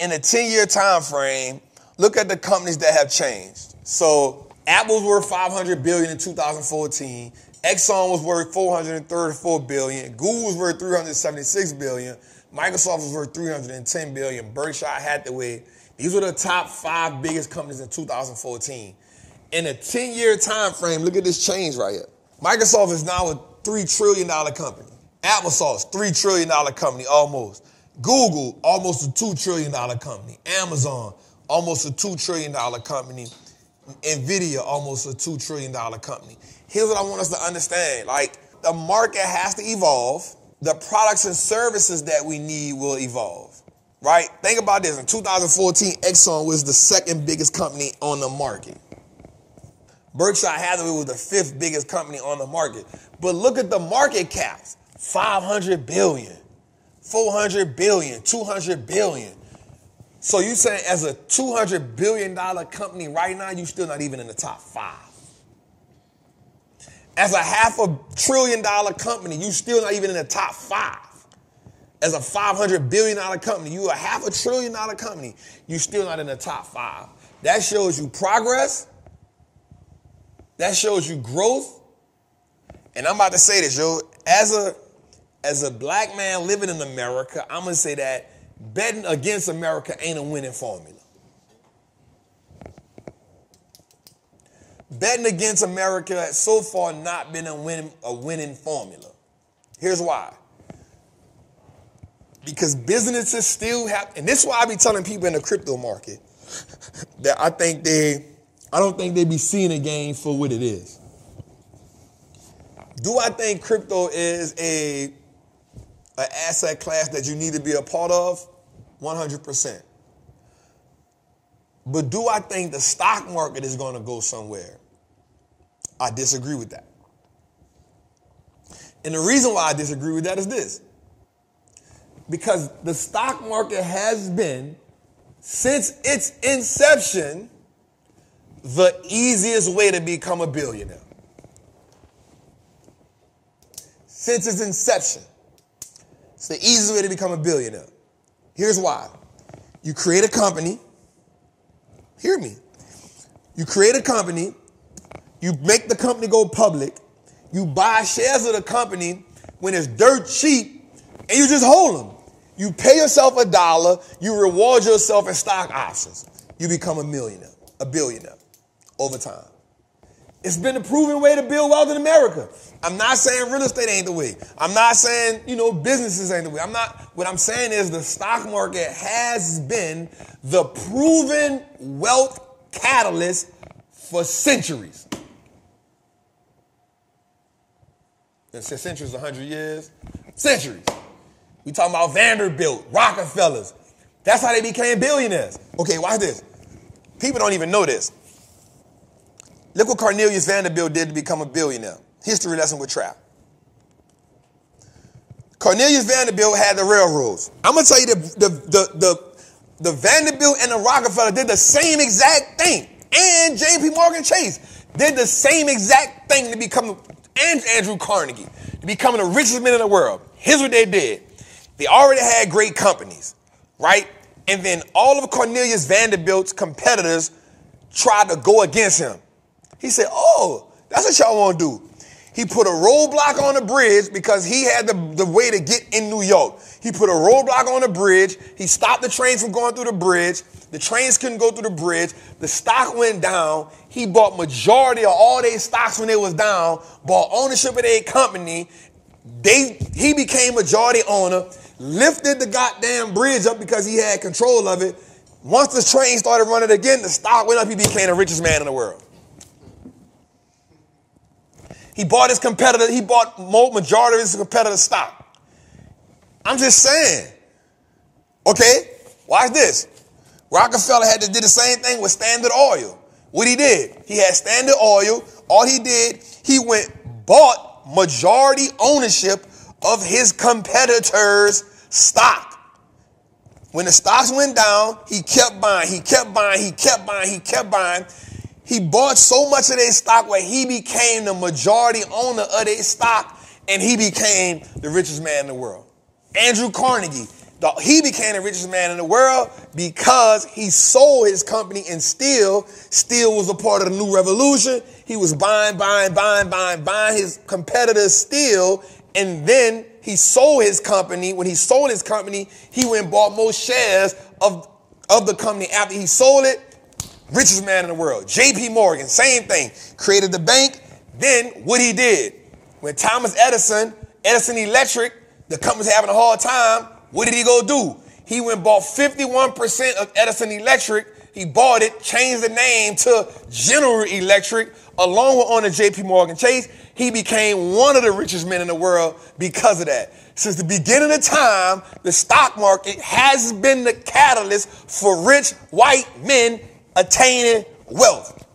in a 10 year time frame, look at the companies that have changed. So Apple's worth 500 billion in 2014. Exxon was worth 434 billion. Google was worth 376 billion. Microsoft was worth 310 billion. Berkshire Hathaway. These were the top five biggest companies in 2014. In a 10 year time frame, look at this change right here. Microsoft is now a $3 trillion company. Applesauce, $3 trillion company almost. Google, almost a $2 trillion company. Amazon, almost a $2 trillion company. Nvidia, almost a $2 trillion company. Here's what I want us to understand. Like, the market has to evolve. The products and services that we need will evolve. Right? Think about this. In 2014, Exxon was the second biggest company on the market. Berkshire Hathaway was the fifth biggest company on the market. But look at the market caps 500 billion, 400 billion, 200 billion. So you saying as a 200 billion dollar company right now, you still not even in the top five. As a half a trillion dollar company, you still not even in the top five. As a 500 billion dollar company, you a half a trillion dollar company, you still not in the top five. That shows you progress. That shows you growth. And I'm about to say this, yo. As a as a black man living in America, I'm gonna say that betting against America ain't a winning formula. Betting against America has so far not been a, win, a winning formula. Here's why. Because businesses still have, and this is why I be telling people in the crypto market that I think they, I don't think they be seeing a game for what it is. Do I think crypto is a an asset class that you need to be a part of? 100%. But do I think the stock market is going to go somewhere? I disagree with that. And the reason why I disagree with that is this because the stock market has been, since its inception, the easiest way to become a billionaire. Since its inception, it's the easiest way to become a billionaire. Here's why you create a company, hear me. You create a company, you make the company go public, you buy shares of the company when it's dirt cheap, and you just hold them. You pay yourself a dollar, you reward yourself in stock options. You become a millionaire, a billionaire over time. It's been a proven way to build wealth in America. I'm not saying real estate ain't the way. I'm not saying, you know, businesses ain't the way. I'm not, what I'm saying is the stock market has been the proven wealth catalyst for centuries. And since centuries, 100 years, centuries. We talking about Vanderbilt, Rockefellers. That's how they became billionaires. Okay, watch this. People don't even know this. Look what Cornelius Vanderbilt did to become a billionaire. History lesson with Trap. Cornelius Vanderbilt had the railroads. I'm gonna tell you the, the, the, the, the Vanderbilt and the Rockefeller did the same exact thing. And JP Morgan Chase did the same exact thing to become, and Andrew Carnegie, to become the richest man in the world. Here's what they did. They already had great companies, right? And then all of Cornelius Vanderbilt's competitors tried to go against him. He said, Oh, that's what y'all want to do. He put a roadblock on the bridge because he had the, the way to get in New York. He put a roadblock on the bridge. He stopped the trains from going through the bridge. The trains couldn't go through the bridge. The stock went down. He bought majority of all their stocks when it was down, bought ownership of their company. They, he became majority owner, lifted the goddamn bridge up because he had control of it. Once the train started running again, the stock went up. He became the richest man in the world. He bought his competitor, he bought majority of his competitor stock. I'm just saying. Okay, watch this. Rockefeller had to do the same thing with Standard Oil. What he did, he had Standard Oil. All he did, he went bought majority ownership of his competitors' stock. When the stocks went down, he kept buying, he kept buying, he kept buying, he kept buying. Bought so much of their stock where he became the majority owner of their stock and he became the richest man in the world. Andrew Carnegie, The, he became the richest man in the world because he sold his company in steel. Steel was a part of the new revolution. He was buying, buying, buying, buying, buying his competitors' steel. And then he sold his company. When he sold his company, he went and bought more shares of, of the company after he sold it. Richest man in the world. JP Morgan, same thing. Created the bank. Then what he did, when Thomas Edison, Edison Electric, the company's having a hard time, what did he go do? He went bought 51% of Edison Electric. He bought it, changed the name to General Electric, along with owner JP Morgan Chase. He became one of the richest men in the world because of that. Since the beginning of time, the stock market has been the catalyst for rich white men attaining wealth.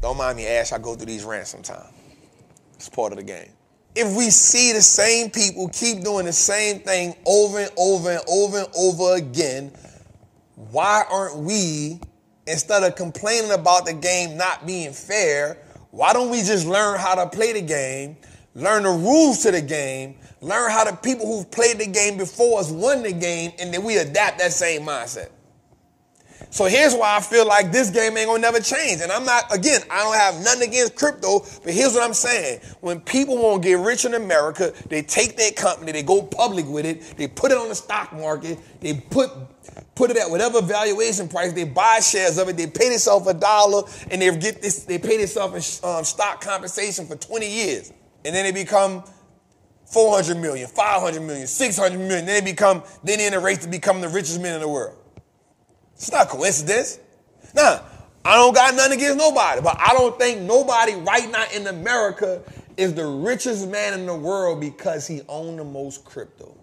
Don't mind me, Ash. I go through these rants sometimes. It's part of the game. If we see the same people keep doing the same thing over and over and over and over again, why aren't we, instead of complaining about the game not being fair, why don't we just learn how to play the game, learn the rules to the game, learn how the people who've played the game before us won the game, and then we adapt that same mindset? So here's why I feel like this game ain't gonna never change. And I'm not, again, I don't have nothing against crypto, but here's what I'm saying. When people want to get rich in America, they take their company, they go public with it, they put it on the stock market, they put put it at whatever valuation price, they buy shares of it, they pay themselves a dollar, and they get this, they pay themselves um, stock compensation for 20 years. And then they become 400 million, 500 million, 600 million. Then they become, then they're in a race to become the richest men in the world. It's not coincidence. Nah, I don't got nothing against nobody, but I don't think nobody right now in America is the richest man in the world because he owned the most crypto.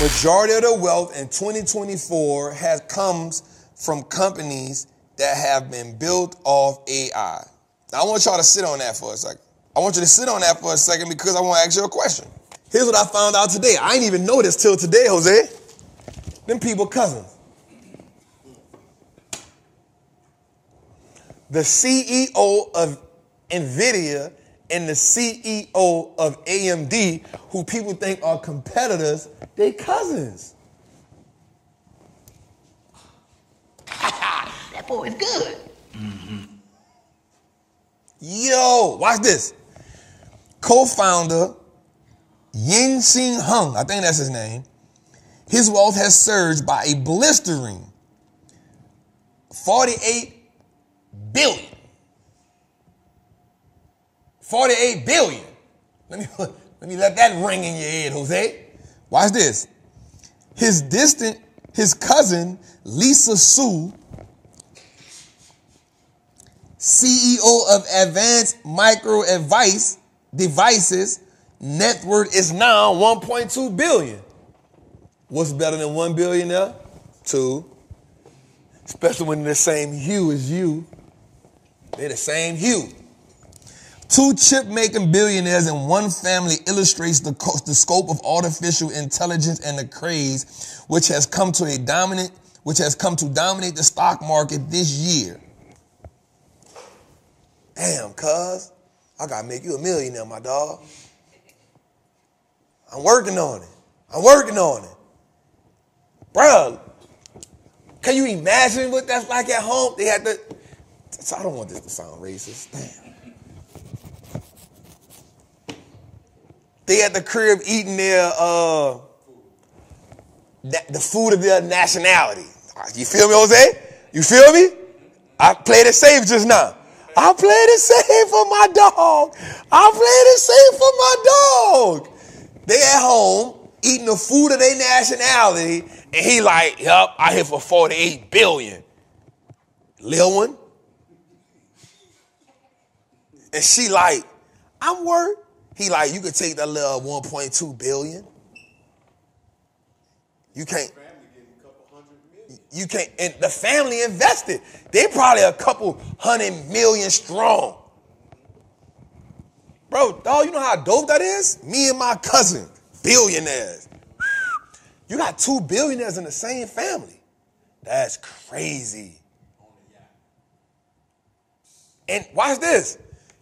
Majority of the wealth in 2024 has comes from companies that have been built off AI. Now I want y'all to sit on that for a second. I want you to sit on that for a second because I want to ask you a question. Here's what I found out today. I didn't even know this till today, Jose. Them people cousins. The CEO of NVIDIA and the CEO of AMD, who people think are competitors, they cousins. that boy is good. Mm-hmm. Yo, watch this. Co-founder Jensen Huang, I think that's his name. His wealth has surged by a blistering 48 billion. 48 billion. Let me, let me let that ring in your head, Jose. Watch this. His distant, his cousin, Lisa Su, CEO of Advanced Micro Advice Devices, net worth is now 1.2 billion. What's better than 1 billion there? Two. Especially when they're the same hue as you. They're the same hue. Two chip making billionaires in one family illustrates the, co- the scope of artificial intelligence and the craze which has come to a dominant, which has come to dominate the stock market this year. Damn, cuz, I gotta make you a millionaire, my dog. I'm working on it. I'm working on it. Bruh, can you imagine what that's like at home? They had to so I don't want this to sound racist. Damn. They at the crib eating their uh the food of their nationality. You feel me, Jose? You feel me? I played it safe just now. I played it safe for my dog. I played it safe for my dog. They at home eating the food of their nationality, and he like, yup, I hit for 48 billion. Lil one, and she like, I'm worth. He like, you could take that little 1.2 billion. You can't. You can't. And the family invested. They probably a couple hundred million strong. Bro, dog, you know how dope that is? Me and my cousin, billionaires. You got two billionaires in the same family. That's crazy. And watch this.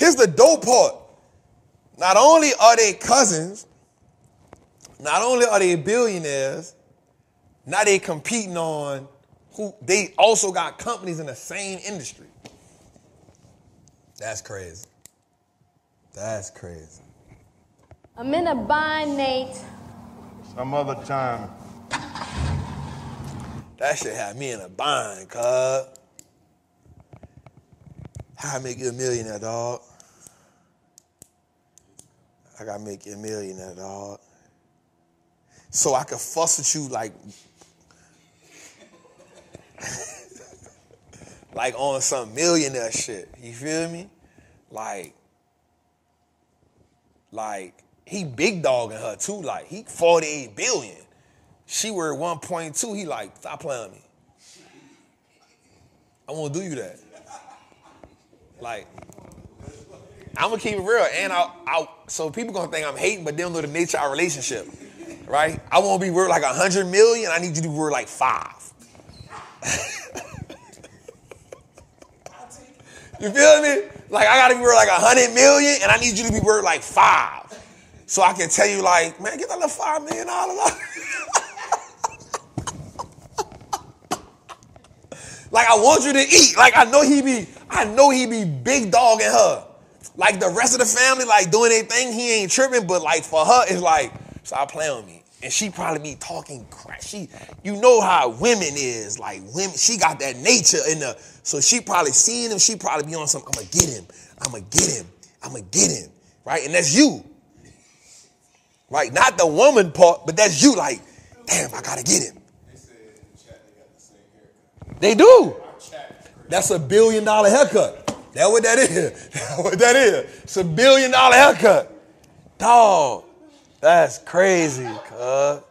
Here's the dope part. Not only are they cousins, Not only are they billionaires, now they competing on who they also got companies in the same industry. That's crazy. That's crazy. I'm in a bind, Nate. Some other time. That shit had me in a bind, cuz. How I make you a millionaire, dog? I gotta make you a millionaire, dog. So I could fuss with you like, like on some millionaire shit. You feel me? Like, like he big dogging her too. Like he 48 billion. She worth 1.2. He like, stop playing me. I won't do you that. Like, I'm gonna keep it real, and I, I, so people gonna think I'm hating, but they don't know the nature of our relationship, right? I won't be worth like a hundred million. I need you to be worth like five. you feel me? Like I gotta be worth like a hundred million, and I need you to be worth like five, so I can tell you like, man, get that little five million dollars. like I want you to eat. Like I know he be, I know he be big dogging her. Like the rest of the family, like doing their thing, he ain't tripping. But like for her, it's like, stop playing with me. And she probably be talking crap. She, you know how women is. Like women, she got that nature in the. So she probably seeing him. She probably be on some. I'm gonna get him. I'm gonna get him. I'm gonna get him. Right, and that's you. Right, not the woman part, but that's you. Like, damn, I gotta get him. They do. That's a billion dollar haircut. That what that is. That what that is. It's a billion dollar haircut. Dog. That's crazy, cuz.